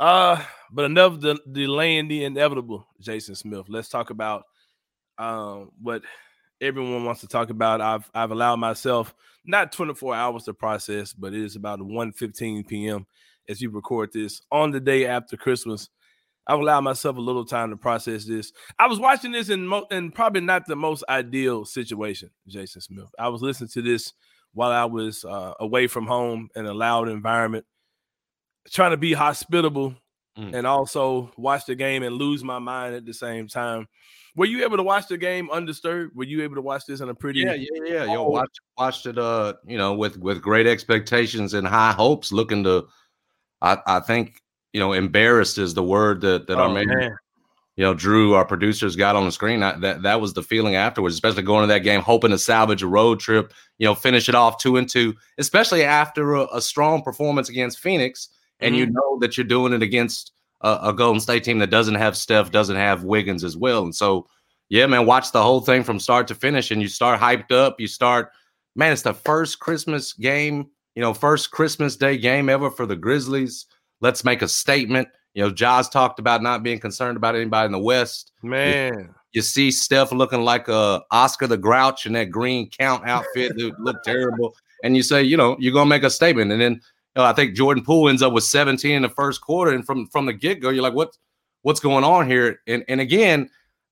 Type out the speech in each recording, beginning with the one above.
Uh, but enough de- delaying the inevitable, Jason Smith. Let's talk about um what everyone wants to talk about. I've I've allowed myself not 24 hours to process, but it is about 1:15 p.m. as you record this on the day after Christmas. I've allowed myself a little time to process this. I was watching this in, mo- in probably not the most ideal situation, Jason Smith. I was listening to this while I was uh, away from home in a loud environment, trying to be hospitable mm. and also watch the game and lose my mind at the same time. Were you able to watch the game undisturbed? Were you able to watch this in a pretty? Yeah, yeah, yeah. Yo, watch watched it. Uh, you know, with with great expectations and high hopes, looking to. I I think you know, embarrassed is the word that that oh, our man, man, you know, Drew, our producers, got on the screen. I, that that was the feeling afterwards, especially going to that game, hoping to salvage a road trip. You know, finish it off two and two, especially after a, a strong performance against Phoenix, and mm-hmm. you know that you're doing it against a, a, Golden State team that doesn't have Steph, doesn't have Wiggins as well, and so. Yeah, man, watch the whole thing from start to finish, and you start hyped up. You start, man. It's the first Christmas game, you know, first Christmas Day game ever for the Grizzlies Let's make a statement. You know, Jaws talked about not being concerned about anybody in the West. Man, you, you see Steph looking like a uh, Oscar the Grouch in that green count outfit that looked terrible, and you say, you know, you're gonna make a statement, and then know, I think Jordan Poole ends up with 17 in the first quarter, and from from the get go, you're like, what what's going on here? And and again,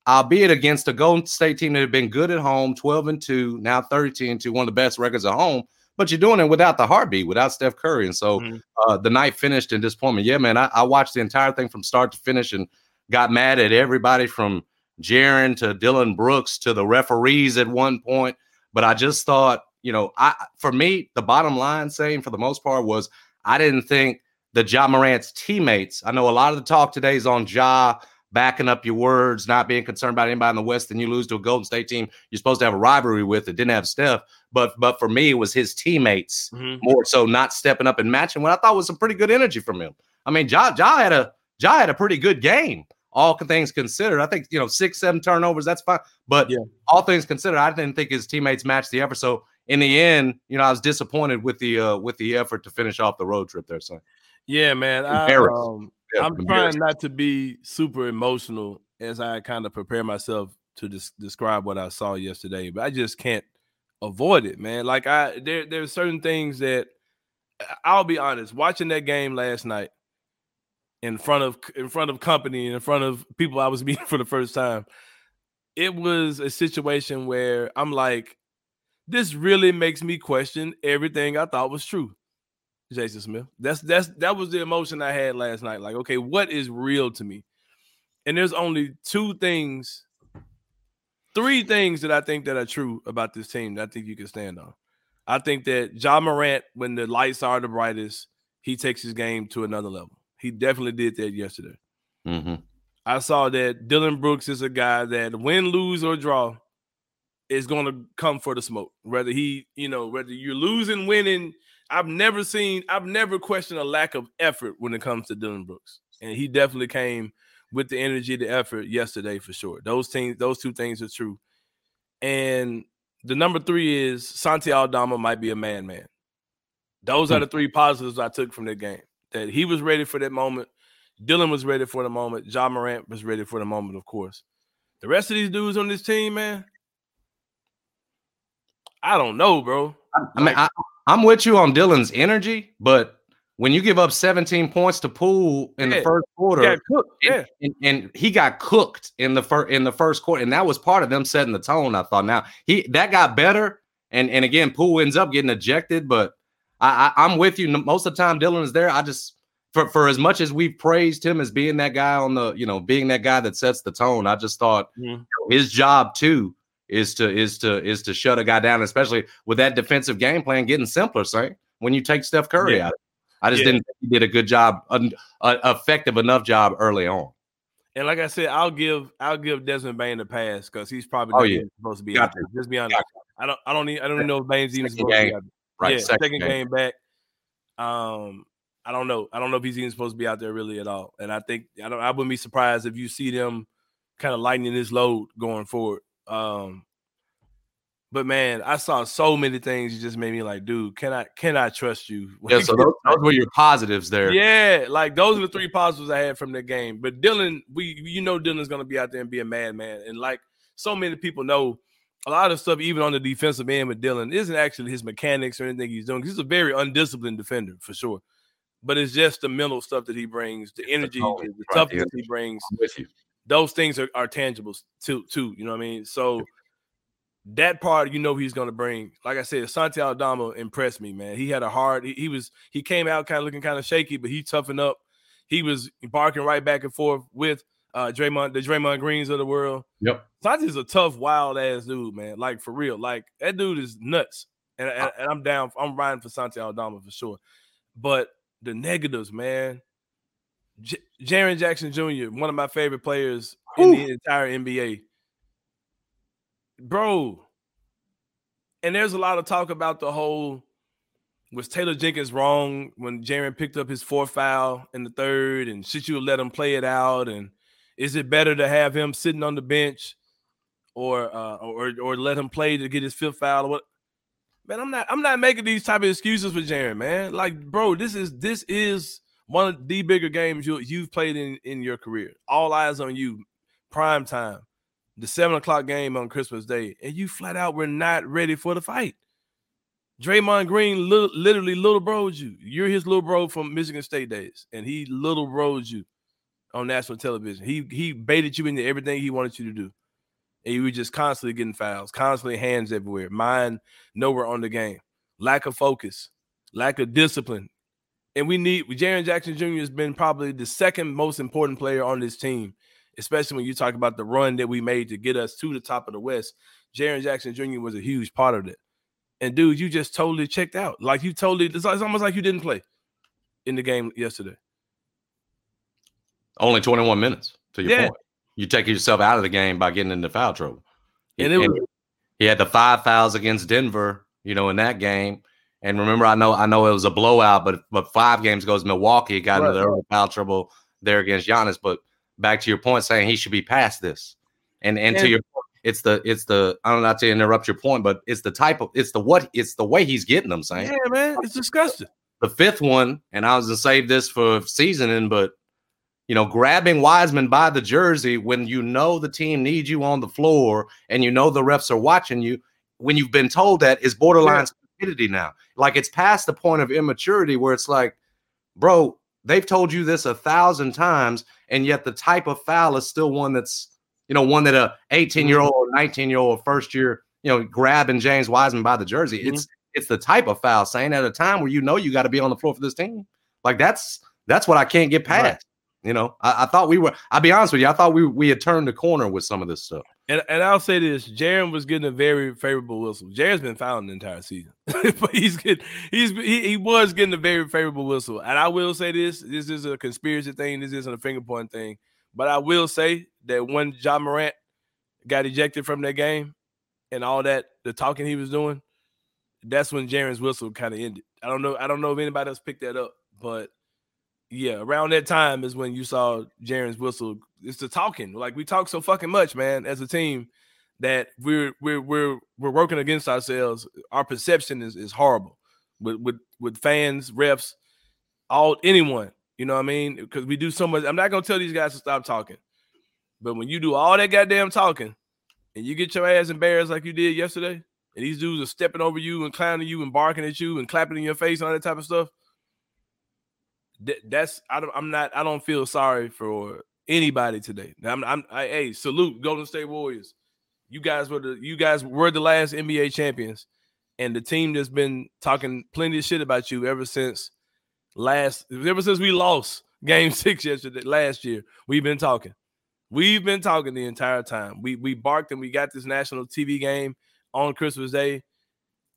albeit against a Golden State team that had been good at home, 12 and 2, now 13 to one of the best records at home but you're doing it without the heartbeat, without Steph Curry. And so mm-hmm. uh, the night finished in disappointment. Yeah, man, I, I, watched the entire thing from start to finish and got mad at everybody from Jaren to Dillon Brooks to the referees at one point. But I just thought, you know, I for me, the bottom line saying for the most part was I didn't think the Ja Morant's teammates. I know a lot of the talk today is on Ja backing up your words, not being concerned about anybody in the West, and you lose to a Golden State team you're supposed to have a rivalry with that didn't have Steph. But but for me, it was his teammates mm-hmm. more so not stepping up and matching what I thought was some pretty good energy from him. I mean, Ja, ja had a Ja had a pretty good game, all things considered. I think you know six, seven turnovers, that's fine. But yeah. all things considered, I didn't think his teammates matched the effort. So in the end, you know, I was disappointed with the uh with the effort to finish off the road trip there. So yeah, man. I, um, I'm trying not to be super emotional as I kind of prepare myself to des- describe what I saw yesterday, but I just can't avoid it, man. Like I there there's certain things that I'll be honest, watching that game last night in front of in front of company in front of people I was meeting for the first time, it was a situation where I'm like, this really makes me question everything I thought was true. Jason Smith. That's that's that was the emotion I had last night. Like, okay, what is real to me? And there's only two things, three things that I think that are true about this team that I think you can stand on. I think that Ja Morant, when the lights are the brightest, he takes his game to another level. He definitely did that yesterday. Mm-hmm. I saw that Dillon Brooks is a guy that win, lose, or draw is going to come for the smoke. Whether he, you know, whether you're losing, winning, I've never seen, I've never questioned a lack of effort when it comes to Dillon Brooks, and he definitely came with the energy, the effort yesterday for sure. Those things, those two things are true. And the number three is Santi Aldama might be a man, man. Those are hmm. the three positives I took from that game. That he was ready for that moment. Dillon was ready for the moment. Ja Morant was ready for the moment, of course. The rest of these dudes on this team, man, I don't know, bro. I mean, I, I'm with you on Dillon's energy, but when you give up 17 points to Poole in yeah. the first quarter, yeah, and, and, he got cooked in the first in the first quarter, and that was part of them setting the tone. I thought now he that got better, and and again Poole ends up getting ejected, but I, I am with you. Most of the time Dillon is there. I just for for as much as we've praised him as being that guy on the you know being that guy that sets the tone, I just thought mm-hmm. his job too is to is to is to shut a guy down, especially with that defensive game plan getting simpler. Say when you take Steph Curry yeah. out, I just yeah. didn't think he did a good job, an effective enough job early on. And like I said, I'll give I'll give Desmond Bane a pass because he's probably oh, yeah. supposed to be Got out there. Just be honest. I don't I don't need, I don't know if Bane's even supposed game. to be out there. Right, yeah, second, second game. game back. Um, I don't know. I don't know if he's even supposed to be out there really at all. And I think I don't. I wouldn't be surprised if you see them kind of lightening this load going forward. Um, But man, I saw so many things. You just made me like, dude, can I can I trust you? Yeah, so those, those, were your positives there. Yeah, like those are the three positives I had from the game. But Dillon, we you know Dillon's gonna be out there and be a madman. And like so many people know, a lot of stuff, even on the defensive end with Dillon, isn't actually his mechanics or anything he's doing. He's a very undisciplined defender for sure. But it's just the mental stuff that he brings, the energy, the, the toughness he brings. I'm with you. Those things are, are tangibles too, too. You know what I mean? So that part you know he's going to bring. Like I said, Santi Aldama impressed me, man. He had a hard. He, he was he came out kind of looking kind of shaky, but he toughened up. He was barking right back and forth with uh Draymond, the Draymond Greens of the world. Yep. Santi's a tough, wild ass dude, man. Like for real. Like that dude is nuts. And, and, and I'm down. I'm riding for Santi Aldama for sure. But the negatives, man. J- Jaren Jackson Jr., one of my favorite players in the entire NBA bro. And there's a lot of talk about the whole was Taylor Jenkins wrong when Jaren picked up his fourth foul in the third, and should you let him play it out? And is it better to have him sitting on the bench, or uh, or or let him play to get his fifth foul? Or what? Man, I'm not I'm not making these type of excuses for Jaren, man. Like, bro, this is this is one of the bigger games you you've played in in your career. All eyes on you, prime time the seven o'clock game on Christmas Day, and you flat out were not ready for the fight. Draymond Green li- literally little broed you. You're his little bro from Michigan State days, and he little broed you on national television. He he baited you into everything he wanted you to do, and you were just constantly getting fouls, constantly hands everywhere, mind nowhere on the game, lack of focus, lack of discipline, and we need Jaren Jackson Jr. has been probably the second most important player on this team especially when you talk about the run that we made to get us to the top of the West. Jaren Jackson Jr. was a huge part of it. And dude, you just totally checked out. Like you totally, it's almost like you didn't play in the game yesterday. Only 21 minutes to your yeah. point. You take yourself out of the game by getting into foul trouble. And, it was, he had the five fouls against Denver, you know, in that game. And remember, I know, I know it was a blowout, but but five games goes Milwaukee got right. into the early foul trouble there against Giannis. But back to your point, saying he should be past this. And and, to your it's the it's the I don't know not to interrupt your point, but it's the type of it's the what it's the way he's getting them saying. Yeah, man, it's disgusting. The fifth one, and I was gonna save this for seasoning, but you know, grabbing Wiseman by the jersey when you know the team needs you on the floor and you know the refs are watching you, when you've been told that is borderline yeah. Stupidity now. Like it's past the point of immaturity where it's like, bro, they've told you this a thousand times and yet the type of foul is still one that's you know one that a 18 year old or 19 year old first year you know grabbing James Wiseman by the jersey. Mm-hmm. It's it's the type of foul saying at a time where you know you got to be on the floor for this team. Like that's that's what I can't get past. Right. You know, I, I, thought we were. I'll be honest with you. I thought we we had turned the corner with some of this stuff. And and I'll say this: Jaren was getting a very favorable whistle. Jaren's been fouling the entire season, but he's getting he's he, he was getting a very favorable whistle. And I will say this: this is a conspiracy thing. This isn't a finger point thing. But I will say that when Ja Morant got ejected from that game, and all that the talking he was doing, that's when Jaren's whistle kind of ended. I don't know. I don't know if anybody else picked that up, but yeah, around that time is when you saw Jaren's whistle. It's the talking. Like we talk so fucking much, man, as a team that we're we're we're we're working against ourselves. Our perception is is horrible with with with fans, refs, all anyone. You know what I mean? Because we do so much. I'm not gonna tell these guys to stop talking, but when you do all that goddamn talking and you get your ass embarrassed like you did yesterday, and these dudes are stepping over you and clowning you and barking at you and clapping in your face and all that type of stuff that's I don't I'm not I don't feel sorry for anybody today. I'm I'm I, hey salute Golden State Warriors. You guys were the you guys were the last NBA champions, and the team that's been talking plenty of shit about you ever since last ever since we lost game six yesterday last year. We've been talking. We've been talking the entire time. We we barked and we got this national TV game on Christmas Day.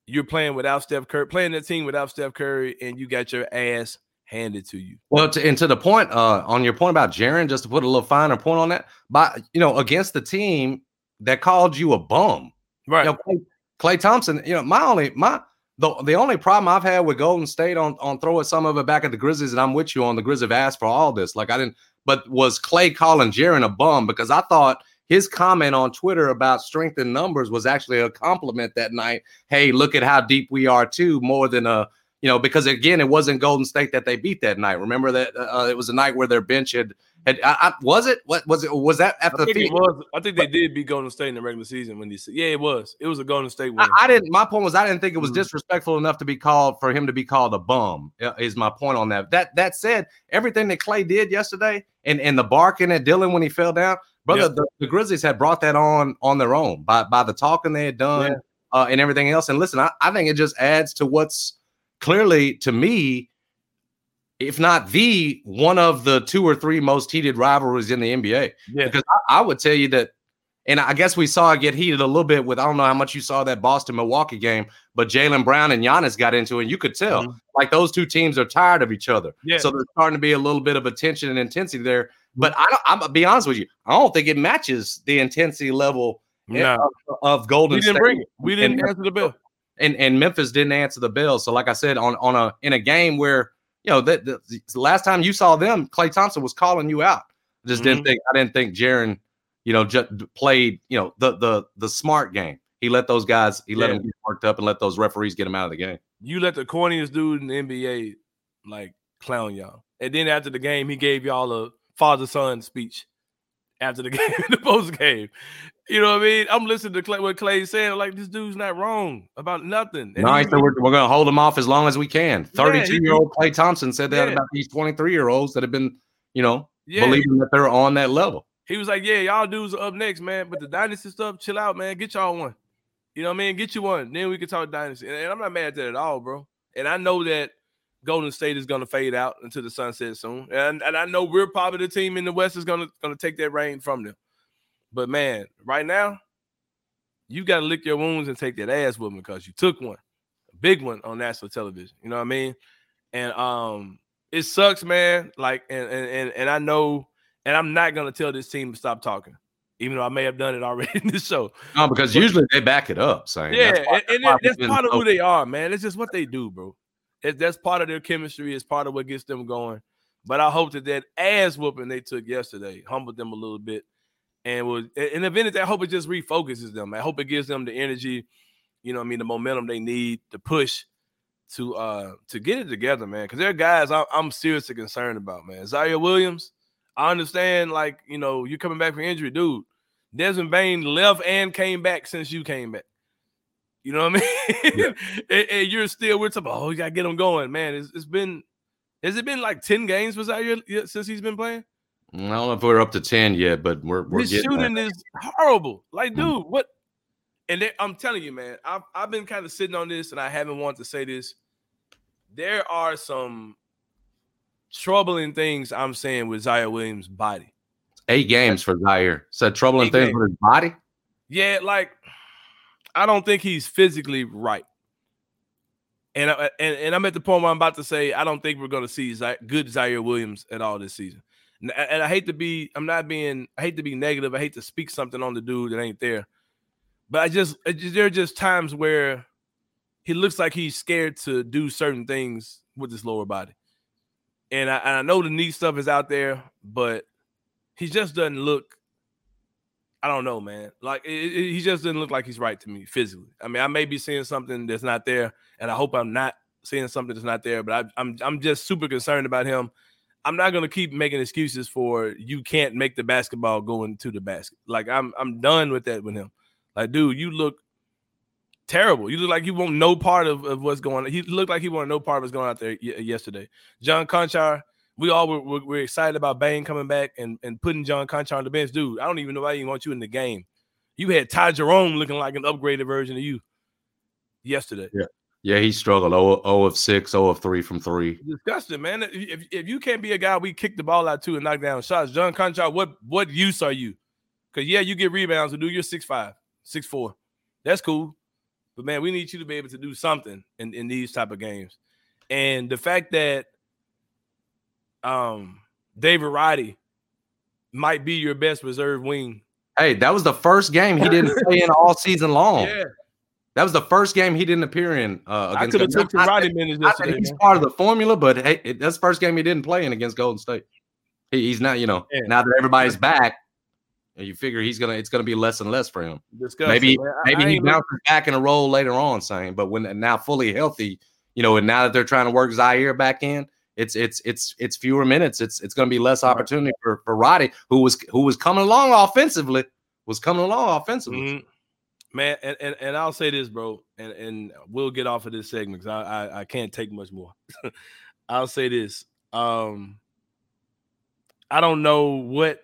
You're playing without Steph Curry, playing the team without Steph Curry, and you got your ass handed to you. Well, to, and to the point, uh, on your point about Jaren, just to put a little finer point on that, by you know, against the team that called you a bum, right? You know, Klay, Klay Thompson. You know, my only my the, the only problem I've had with Golden State on on throwing some of it back at the Grizzlies, and I'm with you on the Grizzlies asked for all this. Like I didn't, but was Klay calling Jaren a bum because I thought his comment on Twitter about strength in numbers was actually a compliment that night. Hey, look at how deep we are too, more than a you know, because again, it wasn't Golden State that they beat that night. Remember that uh, it was a night where their bench had had I, I, was it what was it was that after I think it was I think they did beat Golden State in the regular season when they said yeah it was it was a Golden State win. I, I didn't my point was I didn't think it was mm-hmm. disrespectful enough to be called for him to be called a bum is my point on that. That that said, everything that Klay did yesterday and and the barking at Dillon when he fell down, brother, yep. the, the, Grizzlies had brought that on on their own by by the talking they had done yeah. uh, and everything else. And listen, I, I think it just adds to what's clearly to me, if not the one of the two or three most heated rivalries in the NBA. Yeah. Because I, I would tell you that, and I guess we saw it get heated a little bit with I don't know how much you saw that Boston Milwaukee game, but Jaylen Brown and Giannis got into it. And you could tell mm-hmm. like those two teams are tired of each other. Yeah. So there's starting to be a little bit of attention and intensity there. Mm-hmm. But I don't, I'm gonna be honest with you, I don't think it matches the intensity level no. of, of Golden we didn't State. Bring it. We didn't and, answer the bell and and Memphis didn't answer the bell. So like I said, on on a in a game where you know that the, the, last time you saw them, Klay Thompson was calling you out. I just mm-hmm. didn't think I didn't think Jaren, you know, just played you know the the the smart game. He let those guys, he let them get worked up and let those referees get him out of the game. You let the corniest dude in the NBA like clown y'all, and then after the game, he gave y'all a father son speech after the game, the post game. You know what I mean? I'm listening to Klay, what Klay saying. Like this dude's not wrong about nothing. And no, he, so we're, we're going to hold him off as long as we can. 32 yeah, year old Klay Thompson said that yeah. about these 23 year olds that have been, you know, yeah. believing that they're on that level. He was like, "Yeah, y'all dudes are up next, man. But the dynasty stuff, chill out, man. Get y'all one. You know what I mean? Get you one. Then we can talk dynasty. And, and I'm not mad at that at all, bro. And I know that Golden State is going to fade out into the sunset soon, and and I know we're probably the team in the West is going to going to take that reign from them. But man, right now, you got to lick your wounds and take that ass with me because you took one, a big one on national television. You know what I mean? And um, it sucks, man. Like, and and and I know, and I'm not gonna tell this team to stop talking, even though I may have done it already in this show. No, because but, usually they back it up, saying yeah, that's, why, and, and that's part of who they are, man. It's just what they do, bro. It, that's part of their chemistry. It's part of what gets them going. But I hope that that ass whooping they took yesterday humbled them a little bit and was and if anything, I hope it just refocuses them. I hope it gives them the energy, you know, I mean, the momentum they need to push to uh to get it together, man. Because there are guys I, am seriously concerned about, man. Ziaire Williams, I understand, like you know, you're coming back from injury, dude. Desmond Bane left and came back since you came back. You know what I mean? Yeah. and, and, you're still we're talking. Oh, you gotta get him going, man. It's, it's been has it been like ten games for Ziaire since he's been playing? I don't know if we're up to 10 yet, but we're, we're His shooting there. is horrible. Like, hmm. dude, mm what? And they, I'm telling you, man, I've, I've been kind of sitting on this and I haven't wanted to say this. There are some troubling things I'm saying with Ziaire Williams' body. Eight games for Ziaire. So troubling things with his body? Yeah, like I don't think he's physically right. And, I, and and I'm at the point where I'm about to say I don't think we're going to see good Ziaire Williams at all this season and I hate to be, I'm not being, I hate to be negative. I hate to speak something on the dude that ain't there. But I just, just there are just times where he looks like he's scared to do certain things with his lower body. And I, and I know the knee stuff is out there, but he just doesn't look. I don't know, man. Like it, it, he just doesn't look like he's right to me physically. I mean, I may be seeing something that's not there, and I hope I'm not seeing something that's not there. But I, I'm I'm just super concerned about him I'm not gonna keep making excuses for you can't make the basketball go into the basket. Like I'm I'm done with that with him. Like, dude, you look terrible. You look like you want no part of, of what's going on. He looked like he wanted no part of what's going on out there y- yesterday. John Konchar, we all were, were, were, excited about Bane coming back and, and putting John Konchar on the bench. Dude, I don't even know why he want you in the game. You had Ty Jerome looking like an upgraded version of you yesterday. Yeah. Yeah, he struggled. 0, 0 of 6, 0 of 3 from 3. Disgusting, man. If, if you can't be a guy we kick the ball out to and knock down shots, John Konchar, what what use are you? Because, yeah, you get rebounds, but do you're 6'5, 6'4. That's cool. But, man, we need you to be able to do something in, in these type of games. And the fact that um David Roddy might be your best reserve wing. Hey, that was the first game he didn't play in all season long. Yeah. That was the first game he didn't appear in. Uh, I could have took Roddy minutes yesterday. He's part of the formula, but hey, it, that's the first game he didn't play in against Golden State. He, he's not, you know, yeah. now that everybody's back, You figure he's gonna it's gonna be less and less for him. Disgusting, maybe man. maybe he bounces back in a role later on, saying, but when now fully healthy, you know, and now that they're trying to work Ziaire back in, it's it's it's it's fewer minutes. It's it's gonna be less opportunity for, for Roddy, who was who was coming along offensively, was coming along offensively. Mm-hmm. Man, and, and, and I'll say this, bro, and, and we'll get off of this segment because I, I, I can't take much more. I'll say this. Um I don't know what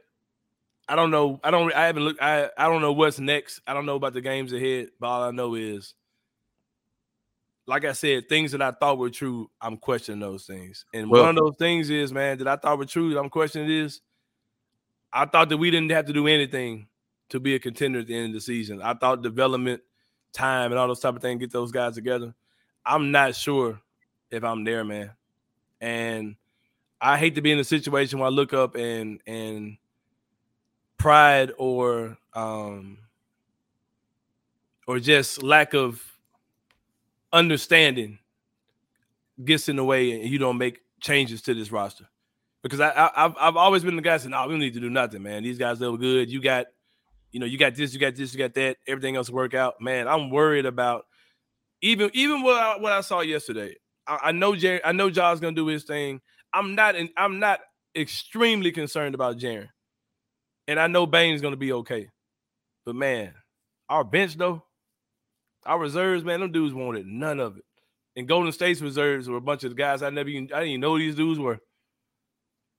I don't know. I don't. I haven't looked. I I don't know what's next. I don't know about the games ahead. But all I know is, like I said, things that I thought were true. I'm questioning those things. And well, one of those things is, man, that I thought were true. I'm questioning is, I thought that we didn't have to do anything to be a contender at the end of the season. I thought development, time, and all those type of things get those guys together. I'm not sure if I'm there, man. And I hate to be in a situation where I look up and and pride or um or just lack of understanding gets in the way and you don't make changes to this roster. Because I, I have I've always been the guy saying, no, we don't need to do nothing, man. These guys look good. You got, you know, you got this, you got this, you got that. Everything else work out. Man, I'm worried about even even what I, what I saw yesterday. I, I know Jerry, I know Ja's gonna do his thing. I'm not in, I'm not extremely concerned about Jaren. And I know Bane's gonna be okay. But man, our bench though, our reserves, man, them dudes wanted none of it. And Golden State's reserves were a bunch of guys I never even I didn't even know these dudes were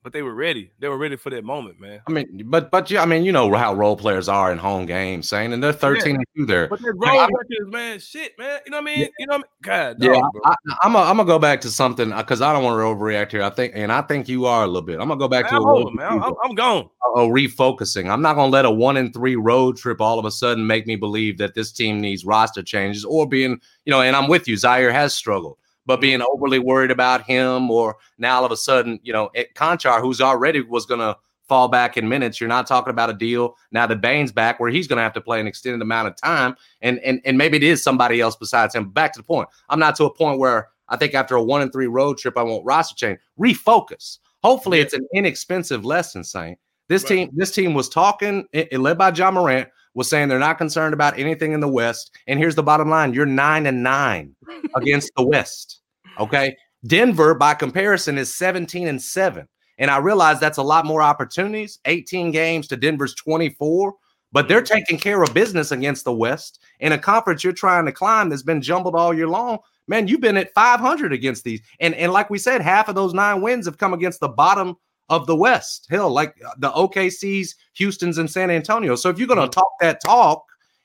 but they were ready. They were ready for that moment, man. I mean, but but yeah, I mean, you know how role players are in home games, saying, and they're thirteen yeah. and two there. But their role records, man, shit, man. You know what I mean? Yeah. You know, what I mean? God, yeah. I, am gonna I'm gonna go back to something because uh, I don't want to overreact here. I think, and I think you are a little bit. I'm gonna go back man, to a man. I'm, I'm gone. A refocusing. I'm not gonna let a one and three road trip all of a sudden make me believe that this team needs roster changes or being, you know. And I'm with you. Ziaire has struggled but being overly worried about him, or now all of a sudden, you know, Konchar, who's already was going to fall back in minutes, you're not talking about a deal now that Bane's back where he's going to have to play an extended amount of time, and and and maybe it is somebody else besides him. Back to the point, I'm not to a point where I think after a one and three road trip, I want roster change. Refocus. Hopefully, it's an inexpensive lesson, Sain. This right. team, this team was talking, it, it led by Ja Morant, was saying they're not concerned about anything in the West. And here's the bottom line: you're nine and nine against the West. Okay, Denver, by comparison, is 17 and seven, and I realize that's a lot more opportunities. 18 games to Denver's 24, but they're taking care of business against the West in a conference you're trying to climb that's been jumbled all year long. Man, you've been at 500 against these, and and like we said, half of those nine wins have come against the bottom of the West. Hell, like uh, the OKC's, Houston's, and San Antonio. So if you're going to mm-hmm. talk that talk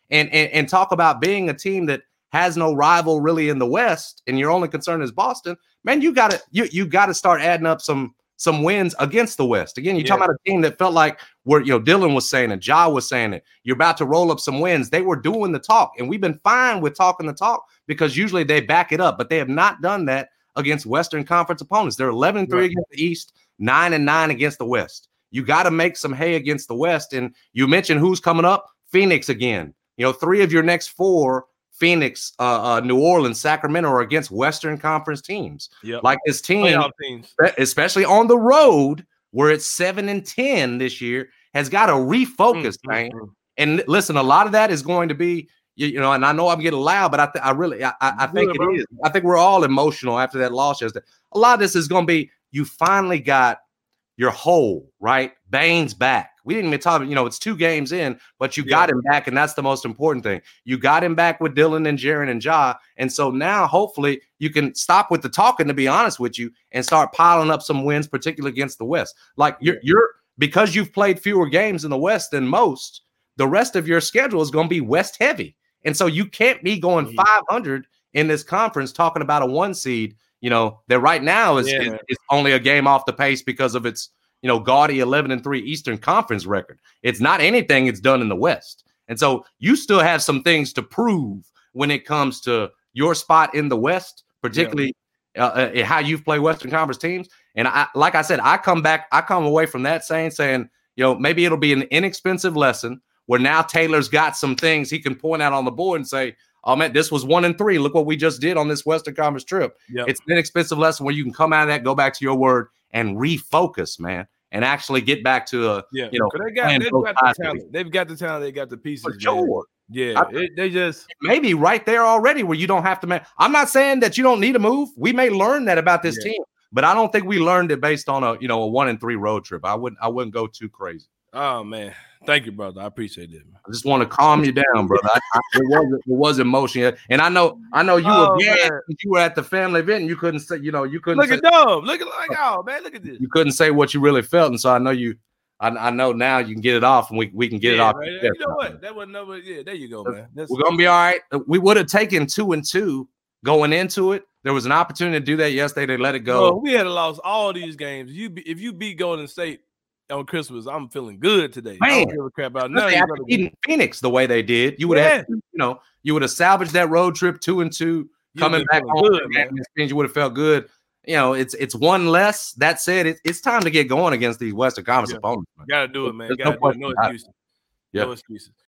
and, and and talk about being a team that has no rival really in the West, and your only concern is Boston, man, you got to you you got to start adding up some some wins against the West. Again, you're yeah. talking about a team that felt like where you know Dillon was saying it, Ja was saying it. You're about to roll up some wins. They were doing the talk, and we've been fine with talking the talk because usually they back it up, but they have not done that against Western Conference opponents. They're 11 3 right. against the East nine and nine against the West. You got to make some hay against the West. And you mentioned who's coming up? Phoenix again. You know, three of your next four Phoenix, uh, uh, New Orleans, Sacramento are against Western Conference teams. Yep. Like this team, especially on the road, where it's seven and ten this year, has got to refocus, mm-hmm. man. Mm. And listen, a lot of that is going to be, you, you know, and I know I'm getting loud, but I, th- I really, I, I think it is. I think we're all emotional after that loss yesterday. A lot of this is going to be you finally got your whole, right? Bane's back. We didn't even talk, you know, it's two games in, but you yeah. got him back, and that's the most important thing. You got him back with Dillon and Jaren and Ja. And so now hopefully you can stop with the talking, to be honest with you, and start piling up some wins, particularly against the West. Like you're you're because you've played fewer games in the West than most, the rest of your schedule is going to be West heavy. And so you can't be going mm-hmm. 500 in this conference talking about a one seed you know, that right now is, yeah. is, is, only a game off the pace because of its, you know, gaudy 11 and 3 Eastern Conference record. It's not anything it's done in the West. And so you still have some things to prove when it comes to your spot in the West, particularly yeah. uh, uh, how you've played Western Conference teams. And I, like I said, I come back, I come away from that saying, saying, you know, maybe it'll be an inexpensive lesson where now Taylor's got some things he can point out on the board and say, oh man, this was one and three. Look what we just did on this Western Conference trip. Yep. It's an inexpensive lesson where you can come out of that, go back to your word, and refocus, man. and actually get back to a yeah. you know they got, they've got the talent. They've got the talent. They got the pieces. For sure. Yeah, I, it, they just maybe right there already where you don't have to make. I'm not saying that you don't need to move. We may learn that about this yeah. team, but I don't think we learned it based on a you know a one and three road trip. I wouldn't I wouldn't go too crazy. Oh man, thank you, brother. I appreciate it. Man. I just want to calm you down, brother. I, I, it was it was emotion, and I know I know you oh, were mad. You were at the family event, and you couldn't say you know you couldn't look say, at Dub. Look at like oh man, look at this. You couldn't say what you really felt, and so I know you I, I, know now you can get it off and we, we can get yeah, it off. Man, you know what? That was never, yeah, there you go, man. That's We're gonna be all right. We would have taken two and two going into it. There was an opportunity to do that yesterday. They let it go. Bro, we had lost all these games. You be, if you beat Golden State on Christmas, I'm feeling good today. Man, I don't give a crap about nothing. Phoenix the way they did, you would yeah. have, you know, you would have salvaged that road trip two and two, coming back home. Good, man. You would have felt good you know, it's it's one less. That said, it, it's time to get going against these Western Conference yeah. opponents. Got to do it, man. Got to no do it. No excuses. Yeah. No excuses.